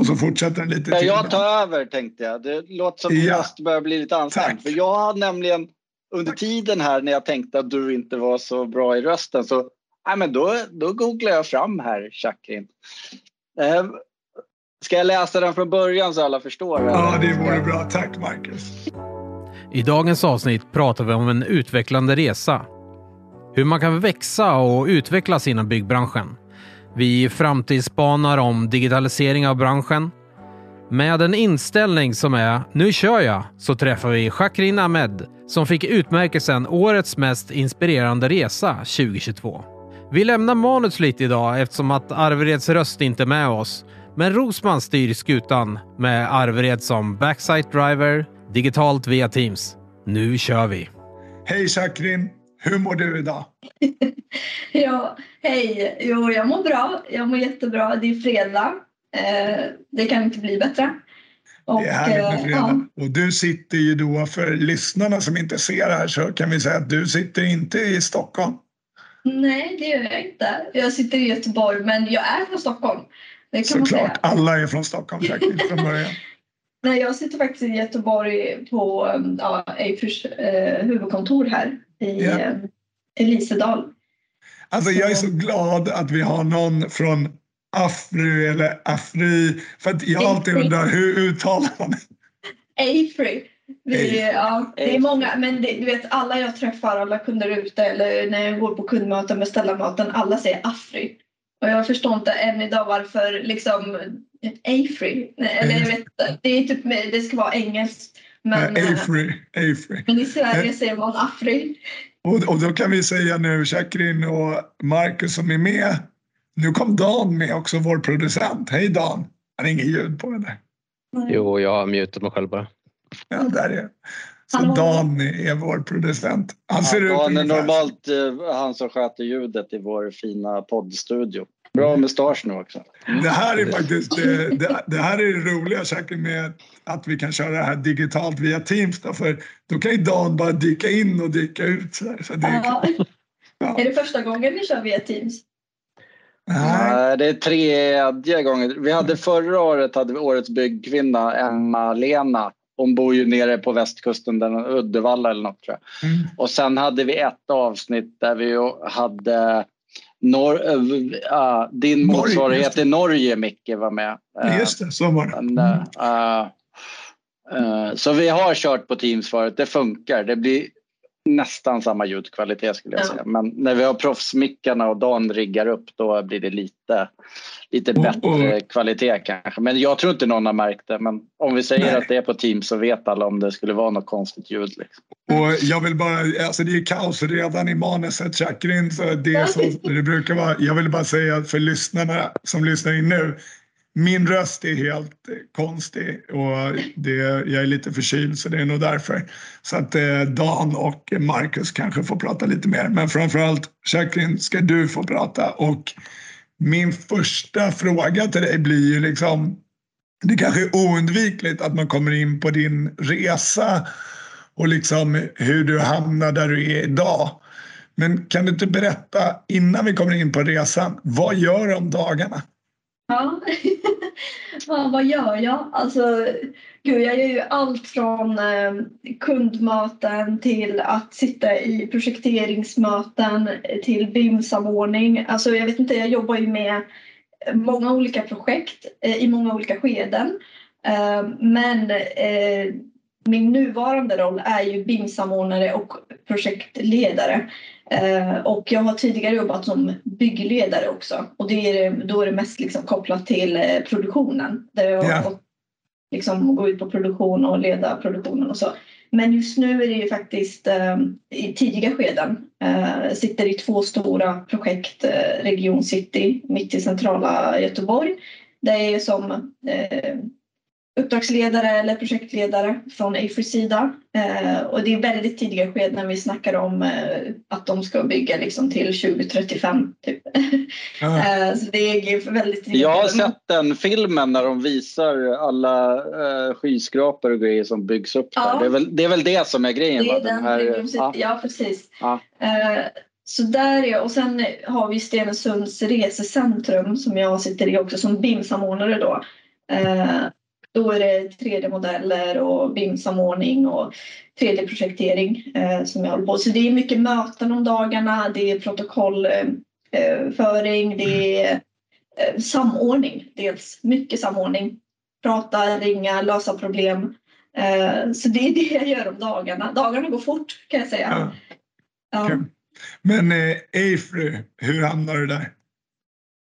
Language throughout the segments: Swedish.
Och så fortsätter den lite Ja, till. jag tar över tänkte jag. Det låter som att Ja. röst börjar bli lite ansträngd. Tack. För jag har nämligen under tiden här när jag tänkte att du inte var så bra i rösten så nej, men då, då googlar jag fram här Chakrin. Eh, ska jag läsa den från början så alla förstår? Ja, eller? det vore bra. Tack Marcus. I dagens avsnitt pratar vi om en utvecklande resa. Hur man kan växa och utvecklas inom byggbranschen. Vi framtidsspanar om digitalisering av branschen. Med en inställning som är “Nu kör jag” så träffar vi Shakrin Ahmed som fick utmärkelsen Årets mest inspirerande resa 2022. Vi lämnar manus lite idag eftersom att Arvereds röst inte är med oss. Men Rosman styr skutan med Arvered som backside driver, digitalt via Teams. Nu kör vi! Hej Shakrin! Hur mår du idag? Ja, hej. Jo, jag mår bra. Jag mår jättebra. Det är fredag. Eh, det kan inte bli bättre. Och, Det är härligt med eh, fredag. Och du sitter ju då, för lyssnarna som inte ser här, så kan vi säga att du sitter inte i Stockholm. ja, nej, det gör jag inte. Jag sitter i Göteborg, men jag är från Stockholm. Det Såklart, alla är från Stockholm Chakrin från början. Nej, jag sitter faktiskt i Göteborg på um, ja, Eifers eh, huvudkontor här i Ja. eh, Elisedal. Alltså jag är så glad att vi har någon från Afry eller Afri. För att jag alltid Afri. undrar hur uttalar man det? Afry. Vi, ja, det är många, men det, du vet alla jag träffar, alla kunder ute eller när jag går på kundmöten, beställarmöten, alla säger Afry. Och jag förstår inte än idag varför liksom Afry. Eller jag vet inte, det är typ, det ska vara engelskt. Men, Nej, eh, Afry. Afry. men i Sverige Eh. säger man Afry. Och, och då kan vi säga nu, Chakrin och Marcus som är med. Nu kom Dan med också, vår producent. Hej Dan! Han har inget ljud på eller? Jo, jag har mutat mig själv bara. Ja, där är Så Hallå. Dan är vår producent. Han ser ut Ja, han är ungefär- normalt eh, han som sköter ljudet i vår fina poddstudio. Bra mustasch nu också. Det här är faktiskt det, det, det här är det roliga säkert med att vi kan köra det här digitalt via Teams. Då, för då kan ju Dan bara dyka in och dyka ut. Så, det är, Ja. ja. Är det första gången vi kör via Teams? Nej, det är tredje gången. Vi hade förra året hade vi årets byggkvinna, Emma-Lena. Hon bor ju nere på västkusten, där, Uddevalla eller något tror jag. Mm. Och sen hade vi ett avsnitt där vi hade Nor- äh, din Norge, motsvarighet i Norge, Micke, var med. Äh, just det, så var det. men, äh, så vi har kört på Teams förut, det funkar. Det blir nästan samma ljudkvalitet skulle jag Ja. säga. Men när vi har proffsmickarna och Dan riggar upp då blir det lite, lite Och- bättre och- kvalitet kanske. Men jag tror inte någon har märkt det. Men om vi säger Nej. att det är på Teams så vet alla om det skulle vara något konstigt ljud. Liksom. Och jag vill bara, alltså det är kaos redan i manuset Chakrin, så det är så det brukar vara. Jag vill bara säga för lyssnarna som lyssnar in nu. Min röst är helt konstig och det, jag är lite förkyld så det är nog därför. Så att eh, Dan och Marcus kanske får prata lite mer. Men framförallt Jacqueline, ska du få prata och min första fråga till dig blir ju liksom det kanske är oundvikligt att man kommer in på din resa och liksom hur du hamnar där du är idag. Men kan du inte berätta innan vi kommer in på resan, vad gör du om dagarna? Ja. vad, vad gör jag? Alltså, gud, jag gör ju allt från eh, kundmöten till att sitta i projekteringsmöten eh, till BIM-samordning. Alltså, jag vet inte, jag jobbar ju med eh, många olika projekt eh, i många olika skeden. Eh, men eh, min nuvarande roll är ju BIM-samordnare och projektledare. Eh, och jag har tidigare jobbat som byggledare också och det är, då är det mest liksom kopplat till eh, produktionen. Där jag Ja. fått liksom gå ut på produktion och leda produktionen och så. Men just nu är det ju faktiskt eh, i tidiga skeden. Sitter i två stora projekt, Region City mitt i centrala Göteborg. Jag är som uppdragsledare eller projektledare från AFRYs sida. Eh, och det är väldigt tidiga skeden när vi snackar om eh, att de ska bygga liksom till 2035. Typ. Eh, så det är väldigt tidiga Jag har sett den filmen när de visar alla eh, skyskrapor och grejer som byggs upp Ja. där. Det är, väl, det är väl det som är grejen? Det va? är den, här, City. ja. Ja, precis. Ja. Eh, så där är. Och sen har vi Stenungsunds resecentrum som jag sitter i också som BIM-samordnare då. Eh, då är det 3D-modeller och BIM-samordning och 3D-projektering eh, som jag håller på Så det är mycket möten om dagarna, det är protokollföring, det är samordning dels. Mycket samordning. Prata, ringa, lösa problem. Så det är det jag gör om dagarna. Dagarna går fort kan jag säga. Ja. Ja. Men eh, Afry, hur hamnar du där?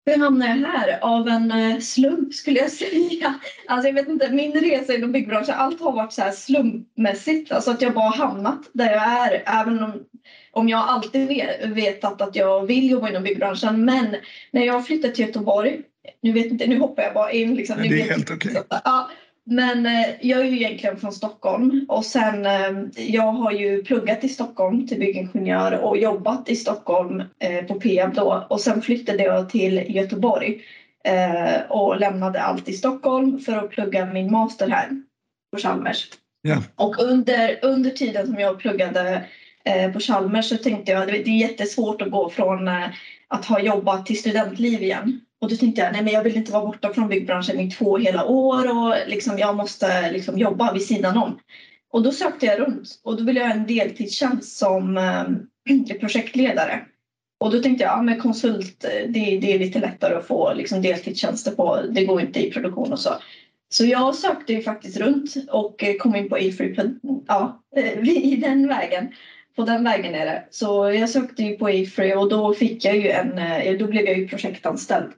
Hur hamnade jag här? Av en eh, slump skulle jag säga. Alltså jag vet inte, min resa inom byggbranschen, allt har varit så här slumpmässigt. Alltså att jag bara hamnat där jag är. Även om, om jag alltid vet, vetat att jag vill jobba inom byggbranschen. Men när jag flyttade till Göteborg, nu vet inte, nu hoppar jag bara in. Liksom, det är helt okej. Okay. Ja, men eh, jag är ju egentligen från Stockholm och sen eh, jag har ju pluggat i Stockholm till byggingenjör och jobbat i Stockholm eh, på Peab då och sen flyttade jag till Göteborg och lämnade allt i Stockholm för att plugga min master här på Chalmers. Yeah. Och under, under tiden som jag pluggade på Chalmers så tänkte jag att det är jättesvårt att gå från att ha jobbat till studentliv igen. Och då tänkte jag, nej men jag vill inte vara borta från byggbranschen i två hela år och liksom, jag måste liksom jobba vid sidan om. Och då sökte jag runt och då ville jag ha en deltidstjänst som eh, projektledare. Och då tänkte jag, ja men konsult, eh, det, det är lite lättare att få liksom, deltidstjänster på, det går inte i produktion och så. Så jag sökte ju faktiskt runt och eh, kom in på A-free ja, eh, i den vägen på den vägen är det. Så jag sökte ju på A-free och då fick jag ju en, då blev jag ju projektanställd.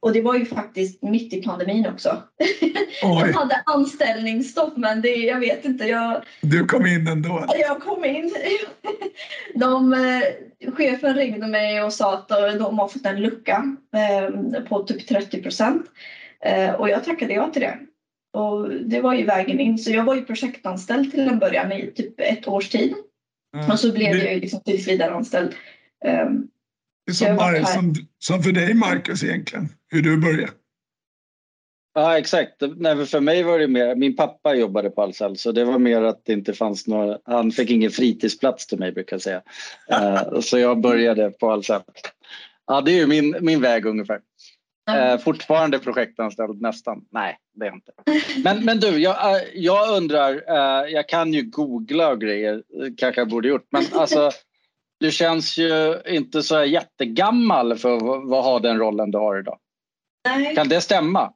Och det var ju faktiskt mitt i pandemin också. jag hade anställningsstopp men det, jag vet inte. Jag, du kom in ändå? Jag kom in. De, eh, chefen ringde mig och sa att de har fått en lucka eh, på typ 30 procent. Eh, och jag tackade ja till det. Och det var ju vägen in. Så jag var ju projektanställd till en början i typ ett års tid. Mm. Och så blev det... jag liksom tills vidare anställd. Um, som, Mar som, som för dig Marcus egentligen, hur du började. Ja exakt. Nej, för mig var det mer, min pappa jobbade på Ahlsell så det var mer att det inte fanns några, han fick ingen fritidsplats till mig brukar jag säga. uh, så jag började på Ahlsell. Ja det är ju min, min väg ungefär. Uh, fortfarande projektanställd nästan. Nej, det är inte. Men, men du, jag, uh, jag undrar, uh, jag kan ju googla och grejer, kanske jag borde gjort, men alltså du känns ju inte så jättegammal för att ha den rollen du har idag. Nej. Kan det stämma?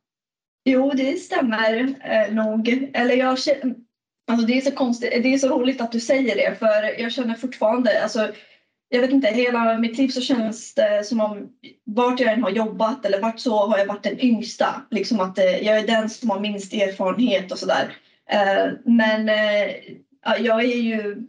Jo, det stämmer eh, nog. Eller jag alltså det är så konstigt, det är så roligt att du säger det för jag känner fortfarande, alltså jag vet inte, hela mitt liv så känns det som om vart jag än har jobbat eller vart så har jag varit den yngsta. Liksom att eh, jag är den som har minst erfarenhet och sådär. Eh, men eh, jag är ju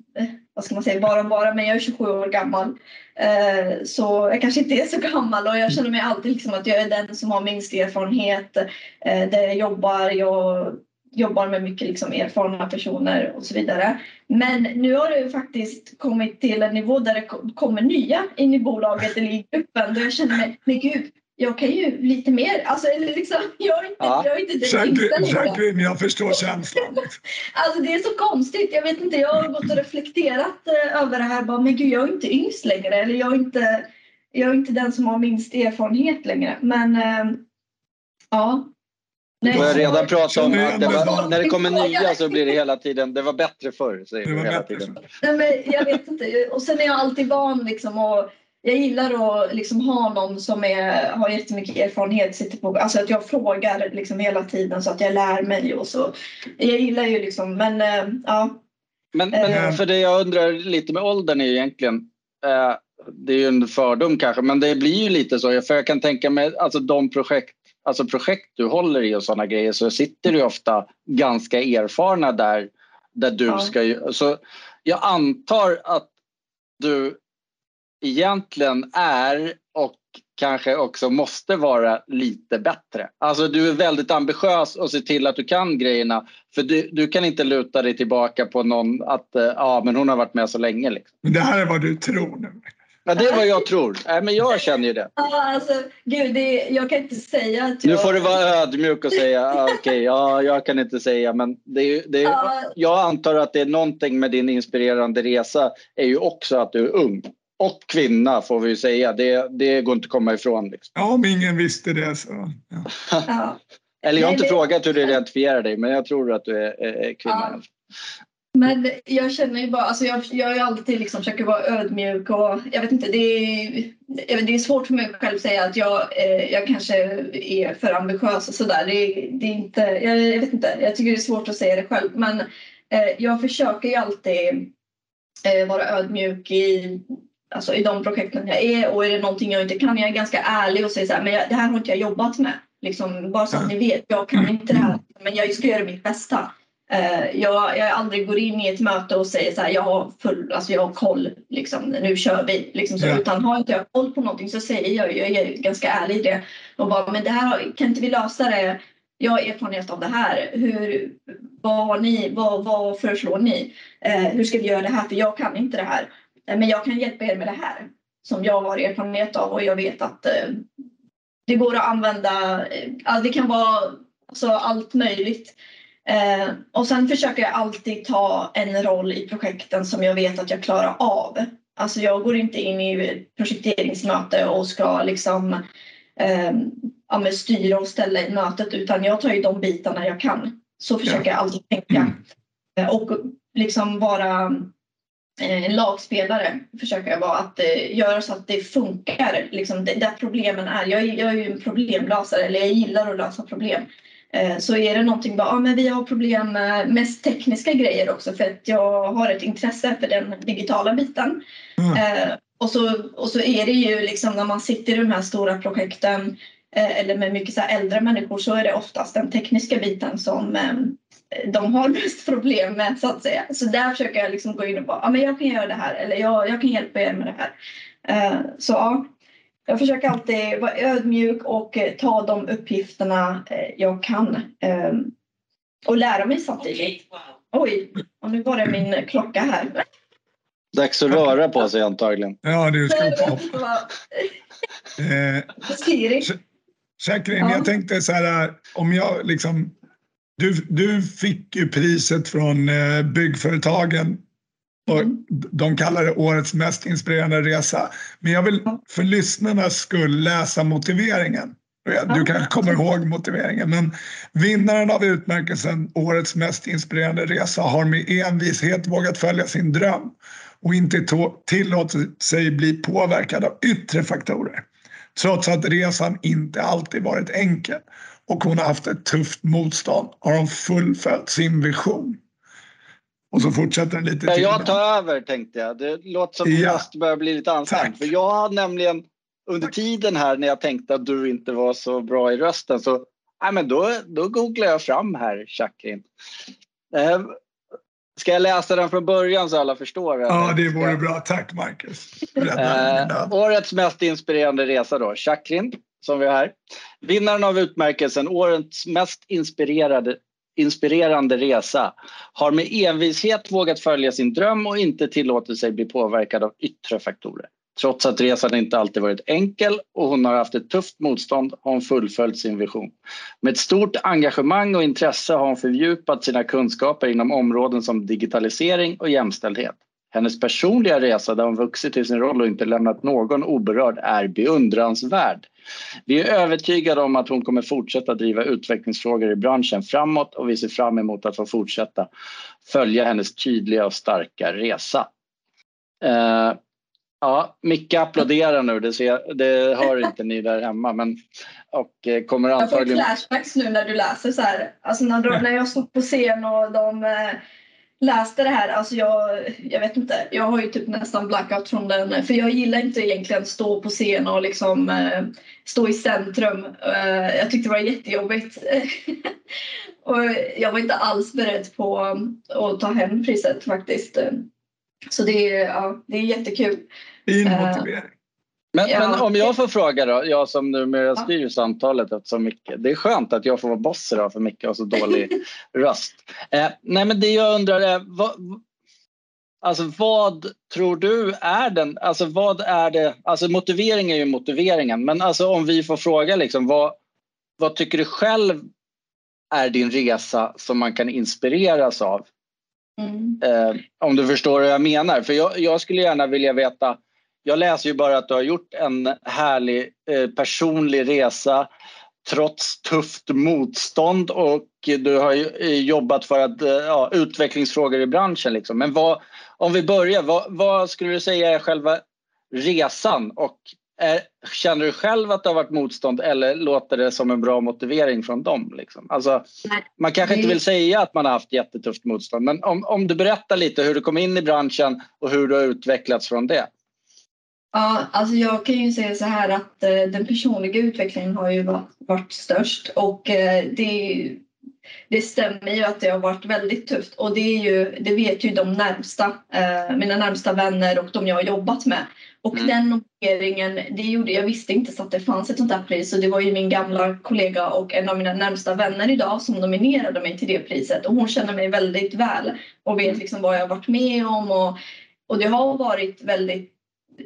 vad ska man säga, bara bara, men jag är 27 år gammal. Eh, så jag kanske inte är så gammal och jag känner mig alltid liksom att jag är den som har minst erfarenhet. Eh, där jag jobbar, jag jobbar med mycket liksom erfarna personer och så vidare. Men nu har det faktiskt kommit till en nivå där det kommer nya in i bolaget eller i gruppen. då jag känner mig, men gud, jag kan ju lite mer. Alltså, eller liksom, jag är inte, ja. jag är inte den Jacqueline, jag förstår känslan. alltså det är så konstigt. Jag vet inte, jag har gått och reflekterat eh, över det här. Bara, men gud, jag är inte yngst längre. Eller jag är inte, jag är inte den som har minst erfarenhet längre. Men äh, ja. Nej, du har redan pratat om att det var, när det kommer nya så blir det hela tiden, det var bättre förr. Säger du hela tiden. Nej, men jag vet inte. Och sen är jag alltid van liksom att jag gillar att liksom ha någon som är, har jättemycket erfarenhet. Sitter på, alltså att jag frågar liksom hela tiden så att jag lär mig. Och så. Jag gillar ju liksom, men äh, ja. Men, men äh, för det jag undrar lite med åldern är ju egentligen, äh, det är ju en fördom kanske, men det blir ju lite så. För jag kan tänka mig, alltså de projekt, alltså projekt du håller i och sådana grejer så sitter du ofta ganska erfarna där, där du ja. ska... Så jag antar att du egentligen är och kanske också måste vara lite bättre. Alltså du är väldigt ambitiös och ser till att du kan grejerna. För du, du kan inte luta dig tillbaka på någon att eh, ja, men hon har varit med så länge. Liksom. Men det här är vad du tror nu. Ja, det är vad jag tror. Nej, men jag känner ju det. Ja, alltså, gud, det, jag kan inte säga att jag... Nu får du vara ödmjuk och säga ah, okej, okay, ja, jag kan inte säga, men det, det, ja. jag antar att det är någonting med din inspirerande resa är ju också att du är ung och kvinna får vi säga. Det, det går inte att komma ifrån. Liksom. Ja, om ingen visste det så. Ja. ja. Eller jag har Nej, inte det- frågat hur du identifierar dig, men jag tror att du är, är, är kvinna. Ja. Men jag känner ju bara, alltså jag, jag ju alltid liksom försöker vara ödmjuk och jag vet inte, det är, det är svårt för mig själv att säga att jag, eh, jag kanske är för ambitiös och sådär. Det, det är inte, jag, jag vet inte, jag tycker det är svårt att säga det själv. Men eh, jag försöker ju alltid eh, vara ödmjuk i, alltså i de projekten jag är och är det någonting jag inte kan, jag är ganska ärlig och säger så här, men jag, det här har inte jag jobbat med. Liksom, bara så att ni vet, jag kan inte det här, men jag ska göra mitt bästa. Eh, jag, jag aldrig går in i ett möte och säger så här, jag har full, alltså jag har koll, liksom, nu kör vi. Liksom så. Ja. Utan har inte jag koll på någonting så säger jag, jag är ganska ärlig i det. Och bara, men det här, kan inte vi lösa det? Jag har erfarenhet av det här. Hur, vad, har ni, vad, vad föreslår ni? Eh, hur ska vi göra det här? För jag kan inte det här. Eh, men jag kan hjälpa er med det här. Som jag har erfarenhet av och jag vet att eh, det går att använda. Eh, det kan vara alltså, allt möjligt. Och sen försöker jag alltid ta en roll i projekten som jag vet att jag klarar av. Alltså jag går inte in i projekteringsmöte och ska liksom eh, ja, styra och ställa i mötet utan jag tar ju de bitarna jag kan. Så försöker jag alltid tänka. Mm. Och liksom vara eh, lagspelare försöker jag vara. Att eh, göra så att det funkar. Liksom, det, där problemen är. Jag, är- jag är ju en problemlösare. Eller jag gillar att lösa problem. Eh, Så är det någonting bara, ja men vi har problem med mest tekniska grejer också för att jag har ett intresse för den digitala biten. Mm. Eh, och, så, och så är det ju liksom när man sitter i de här stora projekten eh, eller med mycket så äldre människor så är det oftast den tekniska biten som eh, de har mest problem med så att säga. Så där försöker jag liksom gå in och bara, ja men jag kan göra det här eller jag, jag kan hjälpa er med det här. Eh, så ja, jag försöker alltid vara ödmjuk och eh, ta de uppgifterna eh, jag kan. eh, Och lära mig samtidigt. Oj, och nu var det min klocka här. Dags att röra på sig antagligen. Ja, du ska. Vad- Eh, Siri. Jacqueline, Ja. jag tänkte så här, om jag liksom... Du, du fick ju priset från eh, byggföretagen och Mm. de kallar det årets mest inspirerande resa. Men jag vill för lyssnarnas skull läsa motiveringen. Du kanske kommer ihåg motiveringen, men vinnaren av utmärkelsen Årets mest inspirerande resa har med envishet vågat följa sin dröm och inte tillåtit sig bli påverkad av yttre faktorer. Trots att resan inte alltid varit enkel och hon har haft ett tufft motstånd har hon fullföljt sin vision. Och så fortsätter den lite till. jag tar över tänkte jag. Det låter som att Ja. ja. röst börjar bli lite ansträngd. För jag har nämligen under tiden här när jag tänkte att du inte var så bra i rösten så nej, men då, då googlar jag fram här Jacqueline. Eh, ska jag läsa den från början så alla förstår? Ja, det vore bra. Tack Marcus. Eh, årets mest inspirerande resa då, Jacqueline, som vi har här. Vinnaren av utmärkelsen Årets mest inspirerade, inspirerande resa har med envishet vågat följa sin dröm och inte tillåtit sig bli påverkad av yttre faktorer. Trots att resan inte alltid varit enkel och hon har haft ett tufft motstånd har hon fullföljt sin vision. Med ett stort engagemang och intresse har hon fördjupat sina kunskaper inom områden som digitalisering och jämställdhet. Hennes personliga resa där hon vuxit till sin roll och inte lämnat någon oberörd är beundransvärd. Vi är övertygade om att hon kommer fortsätta driva utvecklingsfrågor i branschen framåt och vi ser fram emot att få fortsätta följa hennes tydliga och starka resa. Eh, ja, Micke applåderar nu, det, ser, det hör inte ni där hemma. Men, och eh, kommer Jag får antagligen... flashbacks nu när du läser så här. Alltså när, när jag stod på scen och de eh, läste det här. Alltså jag, jag vet inte. Jag har ju typ nästan blackout från den. För jag gillar inte egentligen stå på scen och liksom eh, stå i centrum. Eh, jag tyckte det var jättejobbigt. och jag var inte alls beredd på att ta hem priset faktiskt. Så det är, ja, det är jättekul. Fin eh, motivering. Men, Ja. men om jag får fråga då, jag som numera Ja. styr samtalet eftersom Micke. Det är skönt att jag får vara boss idag för Micke har så dålig röst. Eh, nej men det jag undrar är, vad, alltså vad tror du är den, alltså vad är det, alltså motivering är ju motiveringen, men alltså om vi får fråga liksom, vad, vad tycker du själv är din resa som man kan inspireras av? Mm. Eh, om du förstår vad jag menar. För jag, jag skulle gärna vilja veta. Jag läser ju bara att du har gjort en härlig eh, personlig resa trots tufft motstånd och du har jobbat för att, ja, utvecklingsfrågor i branschen. Liksom. Men vad, om vi börjar, vad, vad skulle du säga är själva resan och är, känner du själv att det har varit motstånd eller låter det som en bra motivering från dem? Liksom? Alltså, man kanske inte vill säga att man har haft jättetufft motstånd men om, om du berättar lite hur du kom in i branschen och hur du har utvecklats från det. Ja, alltså jag kan ju säga så här att eh, den personliga utvecklingen har ju varit, varit störst och eh, det, det stämmer ju att det har varit väldigt tufft och det, är ju, det vet ju de närmsta, eh, mina närmsta vänner och de jag har jobbat med. Och mm. den nomineringen, det gjorde, jag visste inte så att det fanns ett sånt där pris och det var ju min gamla kollega och en av mina närmsta vänner idag som nominerade mig till det priset och hon känner mig väldigt väl och vet liksom vad jag har varit med om och, och det har varit väldigt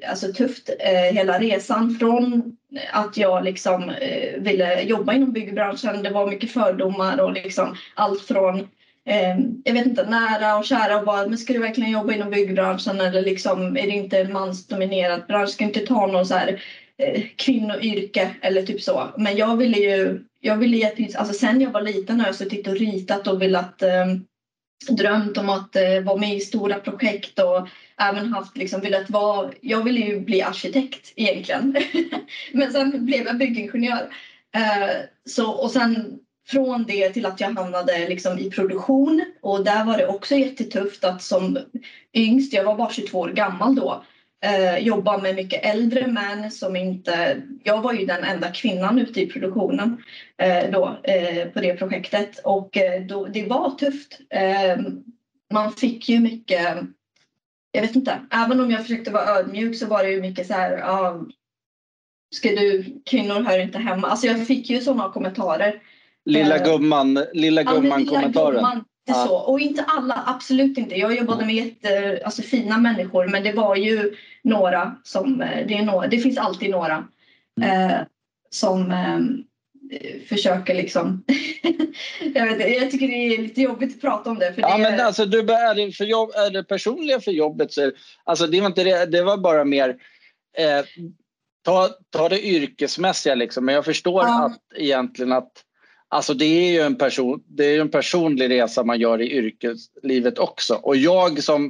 alltså, tufft eh, hela resan från att jag liksom eh, ville jobba inom byggbranschen. Det var mycket fördomar och liksom allt från eh, jag vet inte, nära och kära och bara, men ska du verkligen jobba inom byggbranschen eller liksom är det inte en mansdominerad bransch? Ska du inte ta någon så här eh, kvinnoyrke eller typ så. Men jag ville ju, jag ville alltså sen jag var liten har jag suttit och ritat och velat eh, drömt om att eh, vara med i stora projekt och även haft liksom velat vara, jag ville ju bli arkitekt egentligen. Men sen blev jag byggingenjör. Eh, så, och sen från det till att jag hamnade liksom i produktion och där var det också jättetufft att som yngst, jag var bara 22 år gammal då, eh, jobba med mycket äldre män som inte... Jag var ju den enda kvinnan ute i produktionen eh, då, eh, på det projektet och eh, då, det var tufft. Eh, man fick ju mycket... Jag vet inte, även om jag försökte vara ödmjuk så var det ju mycket så här... Ja, ska du, kvinnor hör inte hemma. Alltså jag fick ju sådana kommentarer. Lilla eh, gumman, lilla gumman ja, kommentaren. Ja. Så. Och inte alla, absolut inte. Jag jobbade med jätte, alltså, fina människor men det var ju några som, eh, det, är några, det finns alltid några mm. eh, som eh, försöker liksom... jag, vet, jag tycker det är lite jobbigt att prata om det. För ja, det men alltså, du, är, det för jobb, är det personliga för jobbet så alltså, det, var inte det, det var bara mer eh, ta, ta det yrkesmässiga liksom. Men jag förstår ja. att egentligen att Alltså det är ju en, person, det är en personlig resa man gör i yrkeslivet också. Och jag som,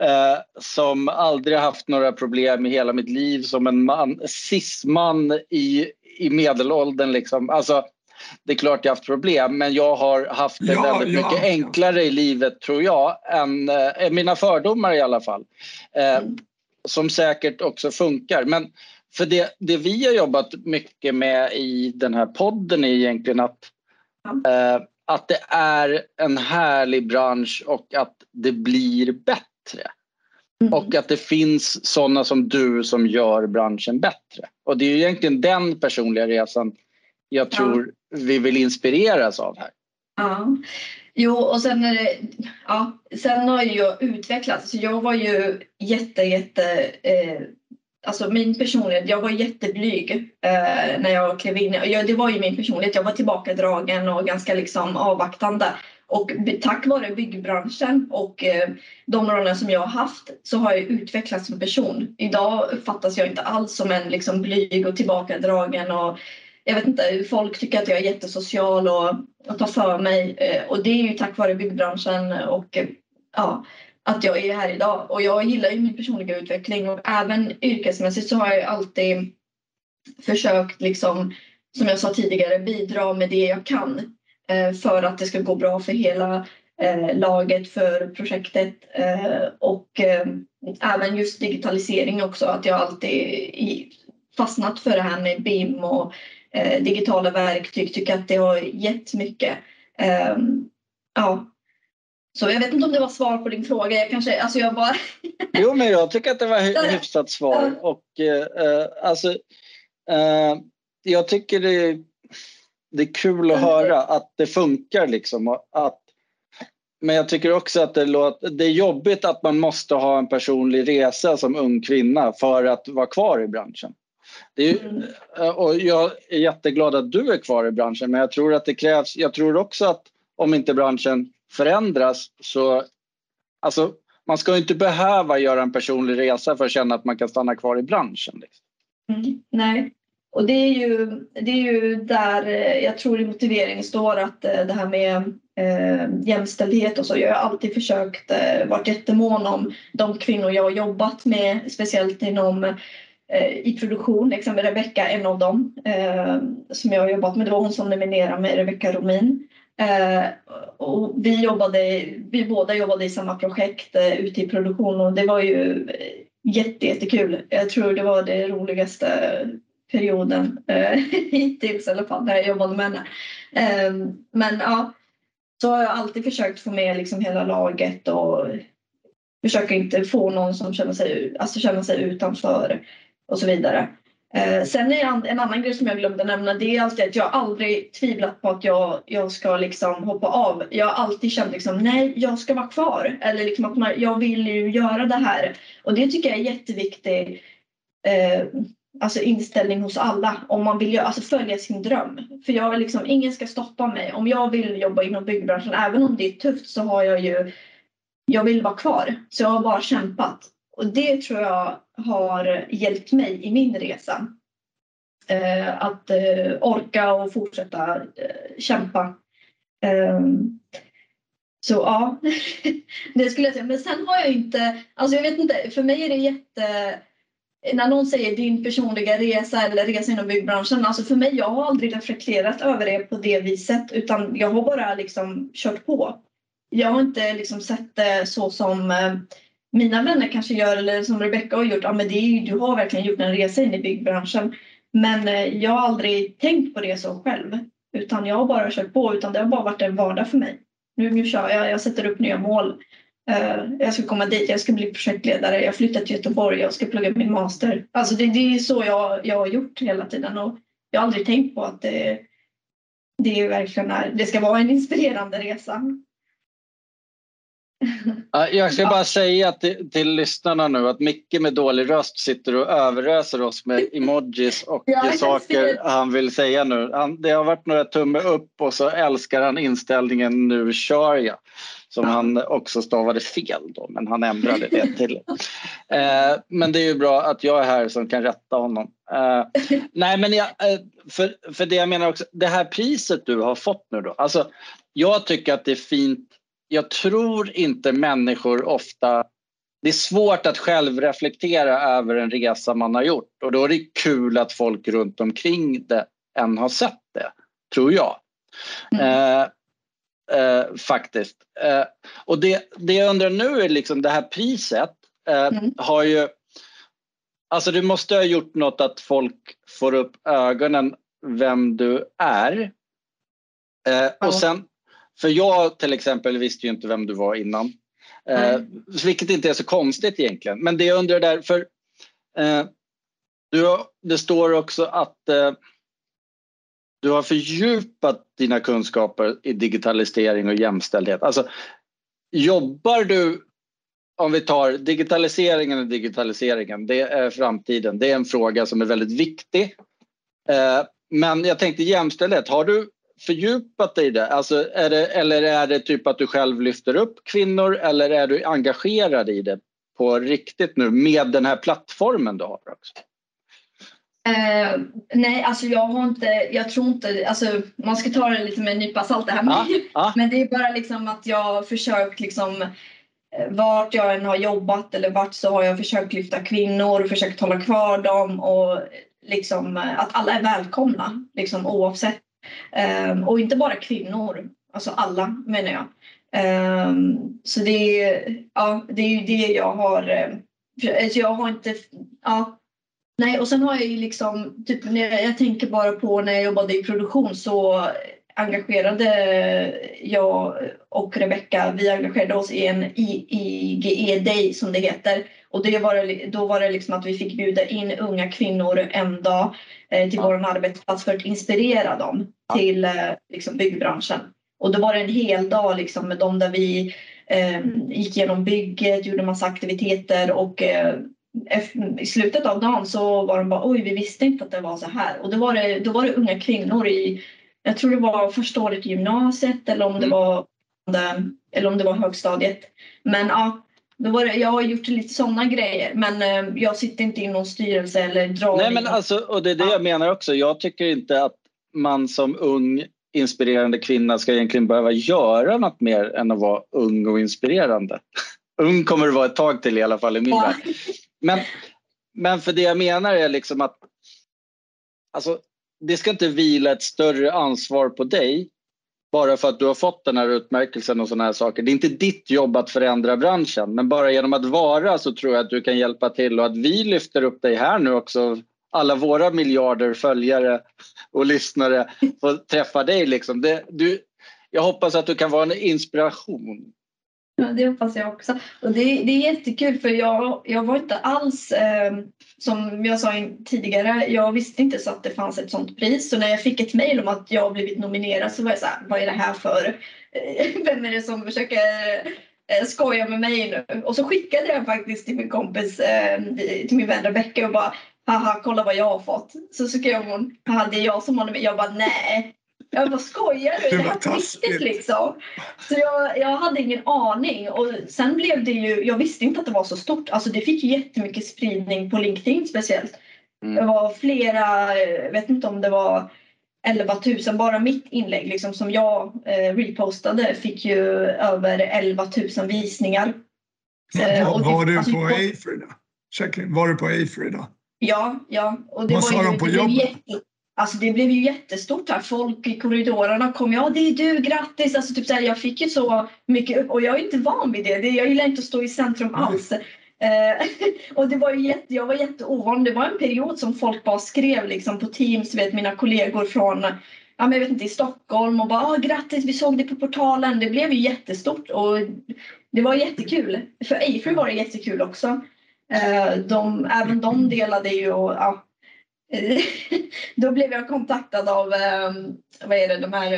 eh, som aldrig haft några problem i hela mitt liv som en man, cisman i, i medelåldern. Liksom. Alltså, det är klart jag haft problem men jag har haft det ja, väldigt ja, mycket enklare i livet tror jag än eh, mina fördomar i alla fall. Eh, mm. Som säkert också funkar. Men för det, det vi har jobbat mycket med i den här podden är egentligen att, eh, att det är en härlig bransch och att det blir bättre. Mm. Och att det finns sådana som du som gör branschen bättre. Och det är egentligen den personliga resan jag tror ja. vi vill inspireras av här. Ja. Jo, och sen, är det, ja, sen har jag utvecklats. Jag var ju jätte, jätte eh, Alltså min personlighet, jag var jätteblyg eh, när jag klev in. Jag, det var ju min personlighet, jag var tillbakadragen och ganska liksom avvaktande. Och tack vare byggbranschen och eh, de rollerna som jag har haft så har jag utvecklats som person. Idag uppfattas jag inte alls som en liksom blyg och tillbakadragen och jag vet inte, folk tycker att jag är jättesocial och, och tar för mig. Eh, och det är ju tack vare byggbranschen och ja, att jag är här idag. Och jag gillar ju min personliga utveckling och även yrkesmässigt så har jag alltid försökt, liksom, som jag sa tidigare, bidra med det jag kan eh, för att det ska gå bra för hela eh, laget, för projektet eh, och eh, även just digitalisering också. Att jag alltid i, fastnat för det här med BIM och eh, digitala verktyg, tycker att det har gett mycket. Eh, ja, så jag vet inte om det var svar på din fråga. Jag kanske, alltså jag bara... jo, men jag tycker att det var hy hyfsat svar. Och, eh, alltså, eh, jag tycker det, det är kul att höra att det funkar. Liksom, att, men jag tycker också att det, låter, det är jobbigt att man måste ha en personlig resa som ung kvinna för att vara kvar i branschen. Är, mm. Eh, och jag är jätteglad att du är kvar i branschen men jag tror att det krävs, jag tror också att om inte branschen förändras så alltså, man ska inte behöva göra en personlig resa för att känna att man kan stanna kvar i branschen. Liksom. Mm, nej. och det är, ju, det är ju där eh, jag tror i motiveringen står att eh, det här med eh, jämställdhet och så. Jag har alltid försökt eh, varit jättemån om de kvinnor jag har jobbat med, speciellt inom eh, i produktion, liksom exempel Rebecka, en av dem eh, som jag har jobbat med. Det var hon som nominerade mig, Rebecka Romin. Eh, och vi, jobbade, vi båda jobbade i samma projekt eh, ute i produktion och det var ju eh, jätte, jättekul. Jag tror det var det roligaste perioden eh, hittills i alla fall när jag jobbade med henne. Eh, men ja, så har jag alltid försökt få med liksom hela laget och försöka inte få någon som känner sig, alltså känner sig utanför och så vidare. Eh, sen är en, en annan grej som jag glömde nämna det är alltid att jag aldrig tvivlat på att jag, jag ska liksom hoppa av. Jag har alltid känt liksom nej, jag ska vara kvar. Eller liksom att man, jag vill ju göra det här. Och det tycker jag är jätteviktigt. Eh, alltså inställning hos alla om man vill alltså följa sin dröm. För jag liksom, ingen ska stoppa mig. Om jag vill jobba inom byggbranschen, även om det är tufft så har jag ju, jag vill vara kvar. Så jag har bara kämpat. Och det tror jag har hjälpt mig i min resa. Eh, att eh, orka och fortsätta eh, kämpa. Ehm, så ja, det skulle jag säga. Men sen har jag inte, alltså jag vet inte, för mig är det jätte när någon säger din personliga resa eller resa inom byggbranschen, alltså för mig, jag har aldrig reflekterat över det på det viset utan jag har bara liksom kört på. Jag har inte liksom sett det så som eh, mina vänner kanske gör eller som Rebecca har gjort. Ja, men det är, du har verkligen gjort en resa in i byggbranschen. Men eh, jag har aldrig tänkt på det så själv utan jag har bara kört på utan det har bara varit en vardag för mig. Nu, nu kör jag, jag sätter upp nya mål Eh, jag ska komma dit, jag ska bli projektledare, jag flyttar till Göteborg, jag ska plugga min master. Alltså det, det är så jag, jag har gjort hela tiden och jag har aldrig tänkt på att det, det verkligen är, det ska vara en inspirerande resa. Jag ska bara säga till, till lyssnarna nu att Micke med dålig röst sitter och överöser oss med emojis och saker han vill säga nu. Han, det har varit några tumme upp och så älskar han inställningen nu kör jag som ja. han också stavade fel då, men han ändrade det till. Eh, men det är ju bra att jag är här som kan rätta honom. Eh, nej, men jag, eh, för, för det jag menar också, det här priset du har fått nu då, alltså jag tycker att det är fint. Jag tror inte människor ofta det är svårt att själv reflektera över en resa man har gjort och då är det kul att folk runt omkring det än har sett det, tror jag. Mm. Eh, eh, faktiskt. Eh, och det, det jag undrar nu är liksom det här priset eh, mm. har ju... Alltså du måste ha gjort något att folk får upp ögonen vem du är. Eh, och sen, för jag till exempel visste ju inte vem du var innan. Mm. Vilket inte är så konstigt egentligen. Men det jag undrar där, för eh, du har, det står också att eh, du har fördjupat dina kunskaper i digitalisering och jämställdhet. Alltså, jobbar du, om vi tar digitaliseringen och digitaliseringen, det är framtiden. Det är en fråga som är väldigt viktig. Eh, men jag tänkte jämställdhet, har du fördjupat dig i det? Alltså, är det? Eller är det typ att du själv lyfter upp kvinnor eller är du engagerad i det på riktigt nu med den här plattformen du har också? Uh, nej, alltså jag har inte, jag tror inte, alltså man ska ta det lite med en nypa salt det här. Ah, ah. Men det är bara liksom att jag har försökt liksom eh, vart jag än har jobbat eller vart så har jag försökt lyfta kvinnor och försökt hålla kvar dem och liksom eh, att alla är välkomna liksom oavsett. Um, och inte bara kvinnor, alltså alla menar jag. Um, så det är, ja, det är ju det jag har, ehm, alltså jag har inte, ja Nej, och sen har jag ju liksom, typ när jag, jag tänker bara på när jag jobbade i produktion så engagerade jag och Rebecka, vi engagerade oss i en IGE Day som det heter. Och det var, då var det liksom att vi fick bjuda in unga kvinnor en dag eh, till ja. vår arbetsplats för att inspirera dem ja. till eh, liksom byggbranschen. Och då var det en hel dag liksom med dem där vi eh, gick igenom bygget, gjorde massa aktiviteter och eh, i slutet av dagen så var de bara oj, vi visste inte att det var så här. Och då var det, då var det unga kvinnor i, jag tror det var första året i gymnasiet eller om det mm. var eller om det var högstadiet. Men ja, Då var det, jag har gjort lite sådana grejer men eh, jag sitter inte i någon styrelse eller drar Nej men något. alltså, och det är det jag menar också. Jag tycker inte att man som ung inspirerande kvinna ska egentligen behöva göra något mer än att vara ung och inspirerande. ung kommer det vara ett tag till i alla fall i min Ja. värld. Men, men för det jag menar är liksom att alltså, det ska inte vila ett större ansvar på dig bara för att du har fått den här utmärkelsen och sådana här saker. Det är inte ditt jobb att förändra branschen men bara genom att vara så tror jag att du kan hjälpa till och att vi lyfter upp dig här nu också. Alla våra miljarder följare och lyssnare får träffa dig liksom. Det, du, jag hoppas att du kan vara en inspiration. Ja, det hoppas jag också. Och det, det är jättekul för jag, jag var inte alls, eh, som jag sa tidigare, jag visste inte så att det fanns ett sånt pris. Så när jag fick ett mejl om att jag blivit nominerad så var jag så här, vad är det här för? Eh, vem är det som försöker eh, skoja med mig nu? Och så skickade jag faktiskt till min kompis, eh, till min vän Rebecka och bara, haha kolla vad jag har fått. Så skrev hon, haha det är jag som har nominerat. Jag bara, nej. Jag bara, skojar du? Det Är det var här taskigt. riktigt liksom? Så jag, jag hade ingen aning och sen blev det ju, jag visste inte att det var så stort. Alltså det fick ju jättemycket spridning på LinkedIn speciellt. Mm. Det var flera, jag vet inte om det var 11 000, bara mitt inlägg liksom, som jag eh, repostade fick ju över 11 000 visningar. Eh, det- du alltså, på Afry då? Jacqueline, var du på Afry då? Ja, ja. Och det Vad var sa ju, de på jobbet? Jätte, alltså det blev ju jättestort här. Folk i korridorerna kom. Ja, det är du, grattis. Alltså typ så här, jag fick ju så mycket upp och jag är inte van vid det. jag gillar inte att stå i centrum alls. Eh, och det var ju jätte, jag var jätteovan. Det var en period som folk bara skrev liksom på Teams, vet mina kollegor från ja, men jag vet inte, i Stockholm och bara ah, grattis, vi såg det på portalen. Det blev ju jättestort och det var jättekul. För Afry var det jättekul också. Eh, de, även de delade ju och ja, då blev jag kontaktad av eh, vad är det, de här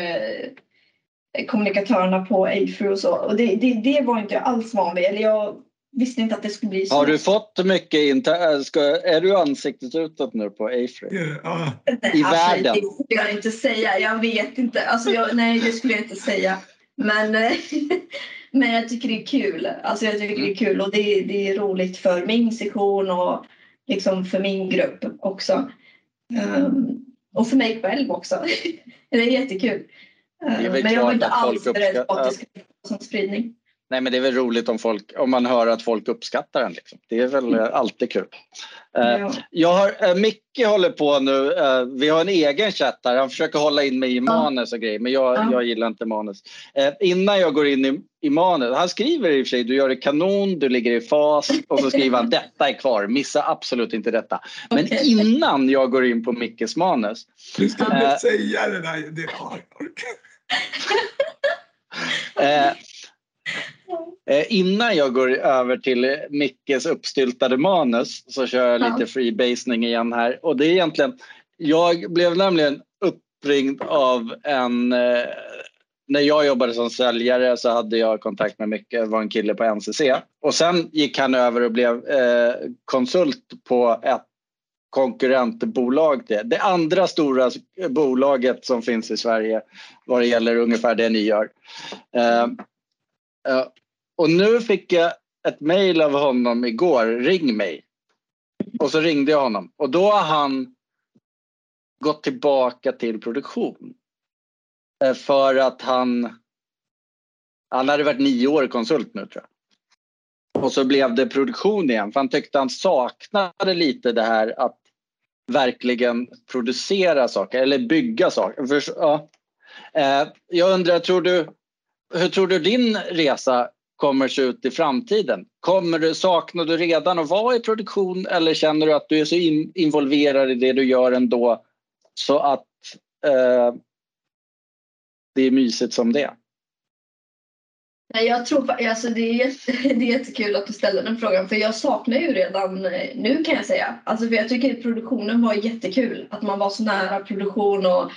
eh, kommunikatörerna på Afry och så. Och det, det, det var inte jag alls van vid. Eller jag visste inte att det skulle bli så. Har du fått mycket inter- ska, Är du ansiktet utåt nu på Afry? Ja, i världen? Det skulle jag inte säga. Jag vet inte. Alltså, jag, nej, det skulle jag inte säga. Men, eh, men jag tycker det är kul. Alltså, jag tycker det är kul och det, är- det är roligt för min sektion och liksom för min grupp också. Ehm, och för mig själv också. det är jättekul. är väl Ehm, men jag var inte alls beredd på att det skulle få sån spridning. Nej men det är väl roligt om, folk, om man hör att folk uppskattar den. Liksom. Det är väl eh, alltid kul. Eh, Ja. Jag har, eh, Micke håller på nu, eh, vi har en egen chatt här, han försöker hålla in mig i manus och grejer men jag, Ja. jag gillar inte manus. Eh, innan jag går in i, i manus, han skriver i och för sig du gör det kanon, du ligger i fas och så skriver han detta är kvar, missa absolut inte detta. Men Okej. innan jag går in på Mickes manus du ska Eh. inte säga det där. Det, ja, jag orkar. Innan jag går över till Mickes uppstyltade manus så kör jag Ja. lite freebasing igen här. Och det är egentligen, jag blev nämligen uppringd av en eh, när jag jobbade som säljare så hade jag kontakt med Micke, det var en kille på NCC. Och sen gick han över och blev eh, konsult på ett konkurrentbolag. Det, det andra stora bolaget som finns i Sverige vad det gäller ungefär det ni gör. Eh, eh, och nu fick jag ett mejl av honom igår, ring mig. Och så ringde jag honom och då har han gått tillbaka till produktion. Eh, för att han, han hade varit nio år konsult nu tror jag. Och så blev det produktion igen för han tyckte han saknade lite det här att verkligen producera saker eller bygga saker. För, ja. Eh, jag undrar, tror du, hur tror du din resa kommer se ut i framtiden? Kommer du, saknar du redan att vara i produktion eller känner du att du är så in, involverad i det du gör ändå så att eh, det är mysigt som det? Nej, jag tror alltså det, är jätte, det är jättekul att du ställer den frågan för jag saknar ju redan eh, nu kan jag säga. Alltså för jag tycker att produktionen var jättekul. Att man var så nära produktion och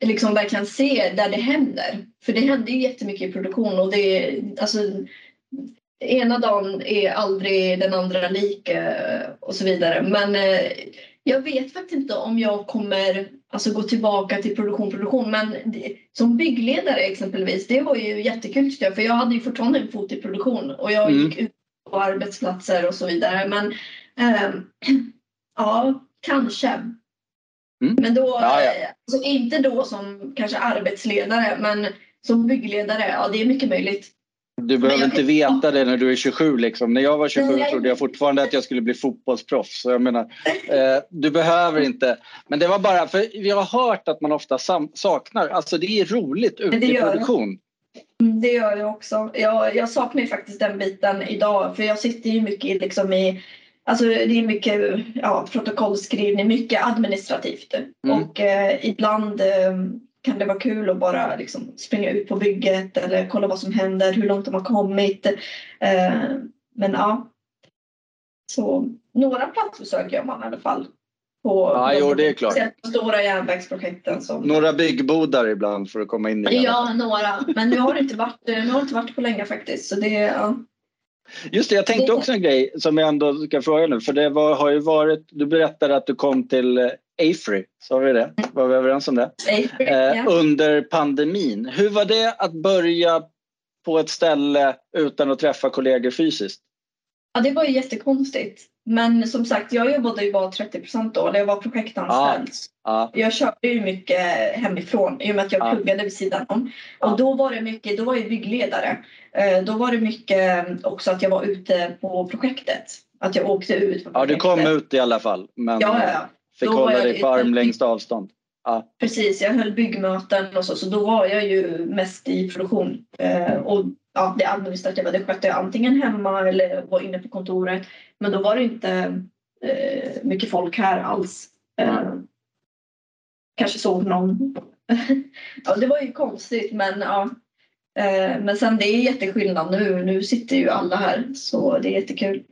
liksom verkligen se där det händer. För det händer ju jättemycket i produktion och det alltså ena dagen är aldrig den andra lik eh, och så vidare. Men eh, jag vet faktiskt inte om jag kommer alltså, gå tillbaka till produktion, produktion. Men som byggledare exempelvis, det var ju jättekul tyckte jag. För jag hade ju fortfarande en fot i produktion och jag Mm. gick ut på arbetsplatser och så vidare. Men eh, ja, kanske. Mm. Men då, Ja, ja. Alltså, inte då som kanske arbetsledare men som byggledare, ja det är mycket möjligt. Du behöver inte veta det när du är 27. Liksom. När jag var 27 Nej. trodde jag fortfarande att jag skulle bli fotbollsproffs. Så jag menar, eh, du behöver inte. Men det var bara för vi har hört att man ofta saknar. Alltså det är roligt ute i produktion. Mm, Det gör jag också. Jag, jag saknar faktiskt den biten idag för jag sitter ju mycket liksom i Alltså det är mycket ja, protokollskrivning, mycket administrativt. Mm. Och eh, ibland eh, kan det vara kul att bara liksom, springa ut på bygget eller kolla vad som händer, hur långt de har kommit. Eh, men ja. Så några platsbesök gör man i alla fall. På, Ja, jo, det är klart. stora järnvägsprojekten. Som, Några byggbodar ibland för att komma in i. alla. Ja, några. Men nu har det inte varit, nu har inte varit på länge faktiskt. Så det, ja. Just det, jag tänkte också en grej som jag ändå ska fråga nu. För det var, har ju varit, du berättade att du kom till eh, Afry, sa vi det? Var vi överens om det? Eh, ja. Under pandemin. Hur var det att börja på ett ställe utan att träffa kollegor fysiskt? ja, det var ju jättekonstigt. Men som sagt, jag jobbade ju bara 30 procent då. Jag var projektanställd. Ja, Jag körde ju mycket hemifrån i och med att jag Ja. pluggade vid sidan om. Och då var det mycket, då var jag byggledare. Eh, Då var det mycket också att jag var ute på projektet. Att jag åkte ut på ja, du kom ut i alla fall. Men ja, ja. Fick Då hålla dig på armlängds avstånd. Precis, jag höll byggmöten och så, så då var jag ju mest i produktion. Eh, och ja, det administrativa det skötte jag antingen hemma eller var inne på kontoret. Men då var det inte eh, mycket folk här alls. Eh, kanske såg någon. ja, det var ju konstigt men ja. Eh, men sen det är jätteskillnad nu. Nu sitter ju alla här så det är jättekul.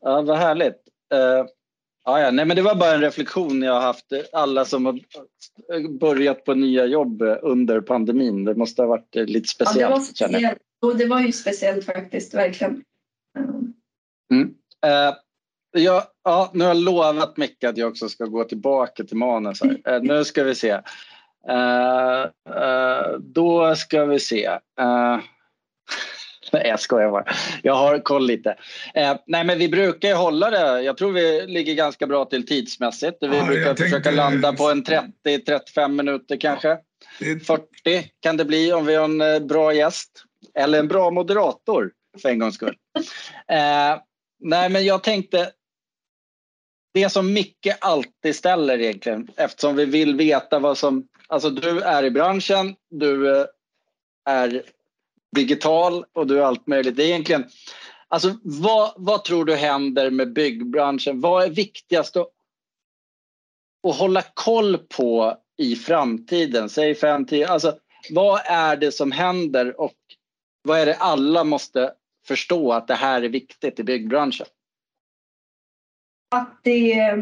Ja, vad härligt. Ja, ja, nej, men det var bara en reflektion jag har haft. Alla som har börjat på nya jobb eh, under pandemin. Det måste ha varit eh, lite Ja, det, speciellt. var jag. speciellt. Och det var ju speciellt faktiskt, verkligen. Eh, Eh, ja, ja, nu har jag lovat Micke att jag också ska gå tillbaka till manus. Eh, nu ska vi se. Eh, eh, då ska vi se. Nej, jag skojar bara. Jag har koll lite. Eh, nej, men vi brukar ju hålla det. Jag tror vi ligger ganska bra till tidsmässigt. Vi Ja, brukar tänkte- försöka landa på en 30-35 minuter kanske. Det, 40 kan det bli om vi har en eh, bra gäst. Eller en bra moderator för en gångs skull. Eh, nej men jag tänkte det som Micke alltid ställer egentligen eftersom vi vill veta vad som... Alltså du är i branschen, du eh, är digital och du är allt möjligt. Det är egentligen... Alltså vad, vad tror du händer med byggbranschen? Vad är viktigast att, att hålla koll på i framtiden? Säg 5-10... Alltså vad är det som händer och vad är det alla måste förstå att det här är viktigt i byggbranschen? att det,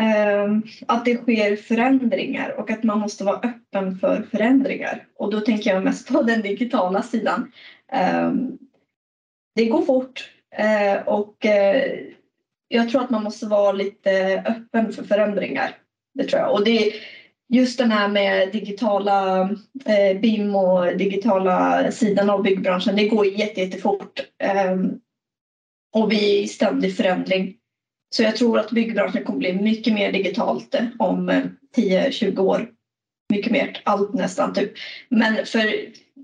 Ehm, att det sker förändringar och att man måste vara öppen för förändringar. Och då tänker jag mest på den digitala sidan. Ehm, det går fort eh, och eh, jag tror att man måste vara lite öppen för förändringar. Det tror jag. Och det just den här med digitala eh, BIM och digitala sidan av byggbranschen. Det går jätte, jättefort. Ehm, och vi är i ständig förändring. Så jag tror att byggbranschen kommer bli mycket mer digitalt eh, om eh, 10-20 år. Mycket mer, allt nästan typ. Men för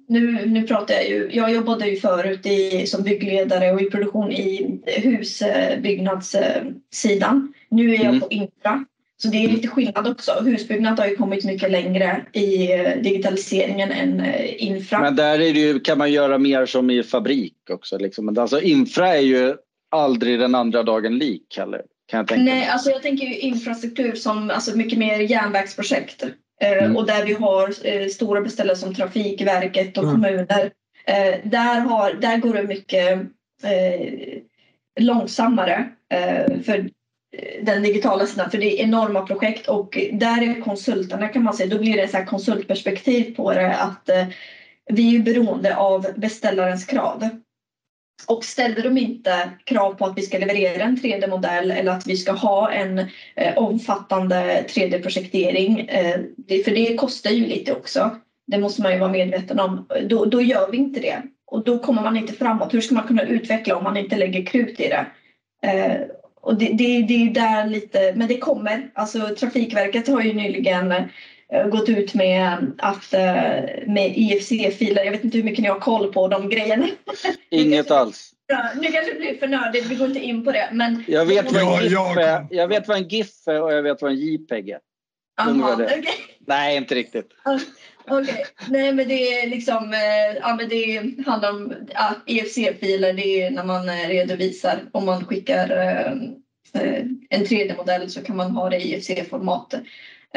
nu, nu pratar jag ju, jag jobbade ju förut i, som byggledare och i produktion i husbyggnadssidan. Nu är jag Mm. på infra. Så det är lite skillnad också. Husbyggnad har ju kommit mycket längre i eh, digitaliseringen än eh, infra. Men där är det kan man göra mer som i fabrik också. Liksom. Alltså, infra är ju aldrig den andra dagen lik heller. Kan jag tänka mig. Nej, alltså jag tänker infrastruktur som alltså mycket mer järnvägsprojekt. Eh, Mm. Och där vi har eh, stora beställare som Trafikverket och Mm. kommuner. Eh, där, har, där går det mycket långsammare för den digitala sidan. För det är enorma projekt och där är konsulterna kan man säga, då blir det så konsultperspektiv på det att vi är beroende av beställarens krav. Och ställer de inte krav på att vi ska leverera en 3D-modell eller att vi ska ha en eh, omfattande 3D-projektering, eh, det, för det kostar ju lite också. Det måste man ju vara medveten om. Då, då gör vi inte det. och då kommer man inte framåt. Hur ska man kunna utveckla om man inte lägger krut i det? Eh, och det, det, det är där lite, men det kommer. Alltså Trafikverket har ju nyligen eh, gått ut med att eh, med IFC-filer, jag vet inte hur mycket ni har koll på de grejerna. Inget alls. Ja, nu kanske det blir för nördigt, vi går inte in på det. Men Jag vet vad en GIF jag är, jag vet vad en GIF är och jag vet vad en JPEG är. Aha, okej. Nej, inte riktigt. Okej, nej men det är liksom, eh, ja men det handlar om ja, EFC-filer, det är när man eh, redovisar om man skickar eh, eh, en 3D-modell så kan man ha det i EFC-format.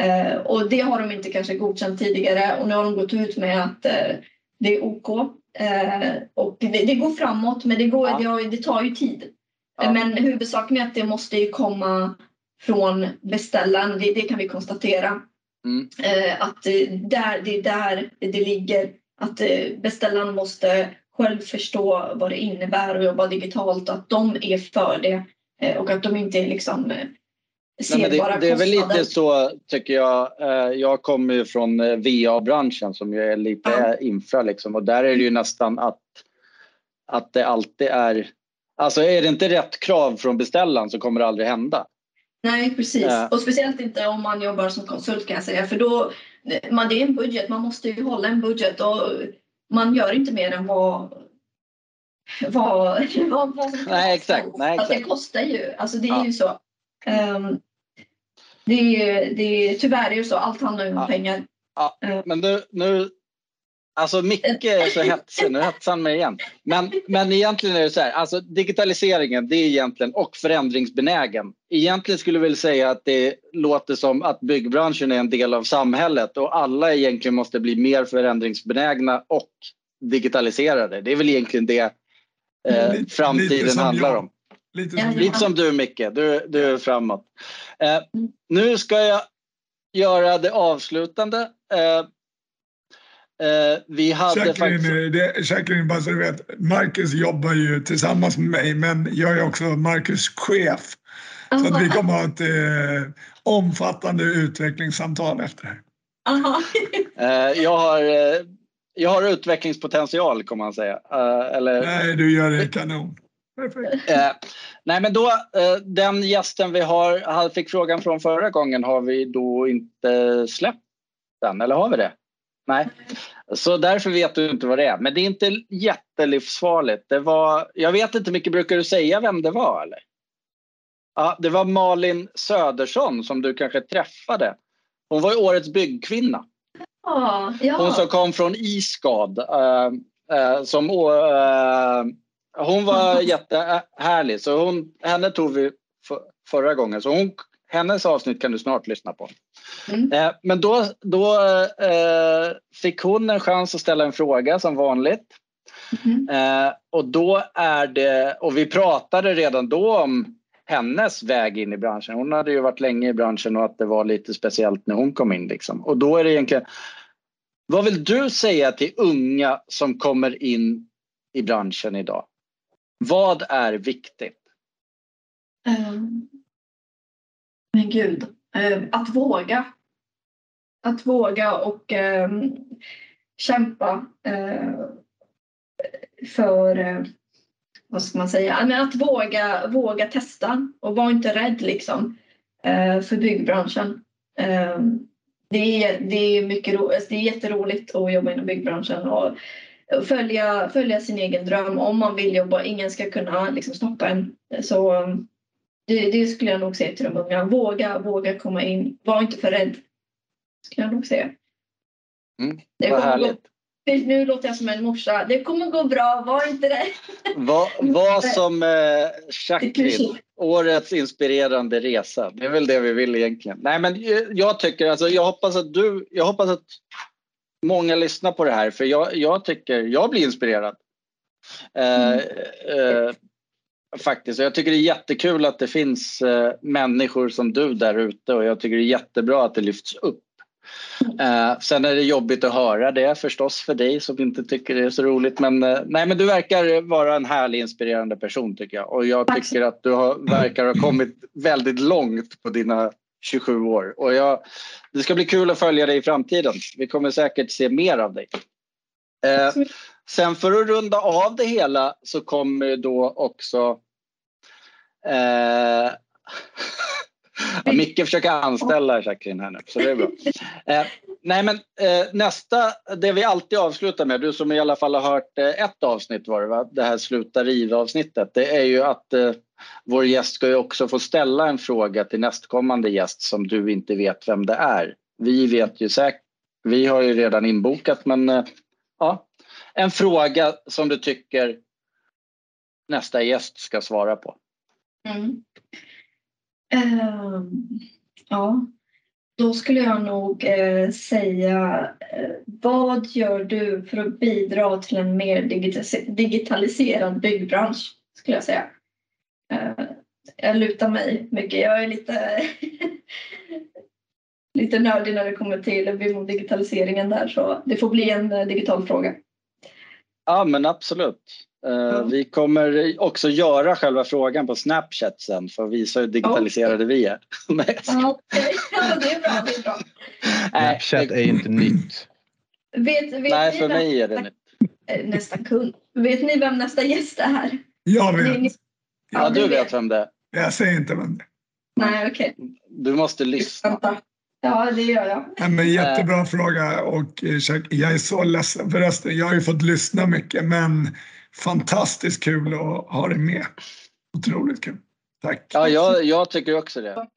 Eh, och det har de inte kanske godkänt tidigare och nu har de gått ut med att eh, det är OK. Eh, och det, det går framåt men det, går, Ja. det, det tar ju tid. Ja. Men huvudsaken är att det måste ju komma från beställaren, det, det kan vi konstatera. Mm. Att där, det är där det ligger. Att beställaren måste själv förstå vad det innebär att jobba digitalt att de är för det och att de inte är liksom Nej, men det, det är väl lite så tycker jag. Eh, Jag kommer ju från eh, VA-branschen som ju är lite Ja. infra liksom och där är det ju nästan att, att det alltid är Alltså är det inte rätt krav från beställaren så kommer det aldrig hända. Nej, precis. Ja. Och speciellt inte om man jobbar som konsult kan jag säga. För då, man, det är en budget, man måste ju hålla en budget och man gör inte mer än vad vad, vad, vad som Nej, exakt. Nej, Alltså, det exakt. kostar ju. Alltså det är Ja. ju så. Ehm, det är, det är, tyvärr är det så. Allt handlar ju om Ja. pengar. Men nu, nu alltså Micke är så hetsig, nu hetsar han mig igen. Men, men egentligen är det så här, alltså digitaliseringen det är egentligen och förändringsbenägen. Egentligen skulle jag vilja säga att det låter som att byggbranschen är en del av samhället och alla egentligen måste bli mer förändringsbenägna och digitaliserade. Det är väl egentligen det eh, framtiden handlar jag. om. Lite som ja. Lite som du Micke, du, du är framåt. Eh, nu ska jag göra det avslutande. Eh, eh, vi hade faktiskt... Jacqueline, det, Jacqueline, bara så du vet, Marcus jobbar ju tillsammans med mig men jag är också Marcus chef. Så att vi kommer ha ett eh, omfattande utvecklingssamtal efter det här. Eh, jag, har, eh, jag har utvecklingspotential kan man säga. Eh, eller, Nej, du gör det kanon. Perfekt. eh, nej men då, eh, den gästen vi har, fick frågan från förra gången, har vi då inte släppt den? Eller har vi det? Nej. Så därför vet du inte vad det är. Men det är inte jättelivsfarligt. Det var, jag vet inte mycket, brukar du säga vem det var eller? Ja, det var Malin Södersson som du kanske träffade. Hon var ju årets byggkvinna. Ja, ja. Hon som kom från Isgad. eh, eh, som, eh, hon var jättehärlig. Så hon, henne tog vi för, förra gången. Så hon, hennes avsnitt kan du snart lyssna på. Mm. Eh, men då, då eh, fick hon en chans att ställa en fråga som vanligt. Mhm. Eh, och då är det, och vi pratade redan då om hennes väg in i branschen. Hon hade ju varit länge i branschen och att det var lite speciellt när hon kom in. Liksom. Och då är det egentligen, vad vill du säga till unga som kommer in i branschen idag? Vad är viktigt? Um, men gud, um, att våga. Att våga och um, kämpa uh, för, uh, vad ska man säga, men att våga, våga testa och var inte rädd liksom uh, för byggbranschen. Det, är, det, är mycket ro, alltså, det är jätteroligt att jobba inom byggbranschen och följa, följa sin egen dröm om man vill jobba. Ingen ska kunna liksom, stoppa en. Så det, det skulle jag nog säga till de unga. Våga, våga komma in. Var inte för rädd. Skulle jag nog säga. Mm, vad gå, härligt. nu låter jag som en morsa. Det kommer gå bra, var inte det. Vad, vad som eh, årets inspirerande resa. Det är väl det vi vill egentligen. Nej, men eh, jag tycker alltså, jag hoppas att du, jag hoppas att många lyssnar på det här för jag, jag tycker, jag blir inspirerad. Eh, eh, faktiskt, och jag tycker det är jättekul att det finns eh, människor som du där ute och jag tycker det är jättebra att det lyfts upp. Eh, sen är det jobbigt att höra det förstås för dig som inte tycker det är så roligt. Men, eh, nej, men du verkar vara en härlig inspirerande person tycker jag. Och jag tycker att du har, verkar ha kommit väldigt långt på dina 27 år. Och jag, det ska bli kul att följa dig i framtiden. Vi kommer säkert se mer av dig. Eh, sen för att runda av det hela så kommer då också eh, ja, Micke försöker anställa Jacqueline här nu, så det är bra. Eh, nej men eh, nästa, det vi alltid avslutar med, du som i alla fall har hört eh, ett avsnitt var det va? Det här sluta riva avsnittet. Det är ju att eh, vår gäst ska ju också få ställa en fråga till nästkommande gäst som du inte vet vem det är. Vi vet ju säkert, vi har ju redan inbokat men eh, ja, en fråga som du tycker nästa gäst ska svara på. Mm. Uh, ja, då skulle jag nog eh, säga eh, vad gör du för att bidra till en mer digitaliserad byggbransch skulle jag säga. Jag lutar mig mycket. Jag är lite, lite nördig när det kommer till digitaliseringen där så det får bli en uh, digital fråga. Ja men absolut. Uh, vi kommer också göra själva frågan på Snapchat sen för att visa hur digitaliserade okay. vi är. ja, det är bra. Det är bra. Snapchat är inte nytt. Vet, vet Nej, för mig är det nytt. Eh, nästa kund. Vet ni vem nästa gäst är? Jag vet. Ni... Ja, ja, du vet. vet vem det är. Jag säger inte vem det är. Nej, okej. Okay. Du måste lyssna. Ja, det gör jag. Ja, men jättebra fråga och eh, jag är så ledsen förresten. Jag har ju fått lyssna mycket men fantastiskt kul att ha dig med. Otroligt kul. Tack. Ja, jag, jag tycker också det.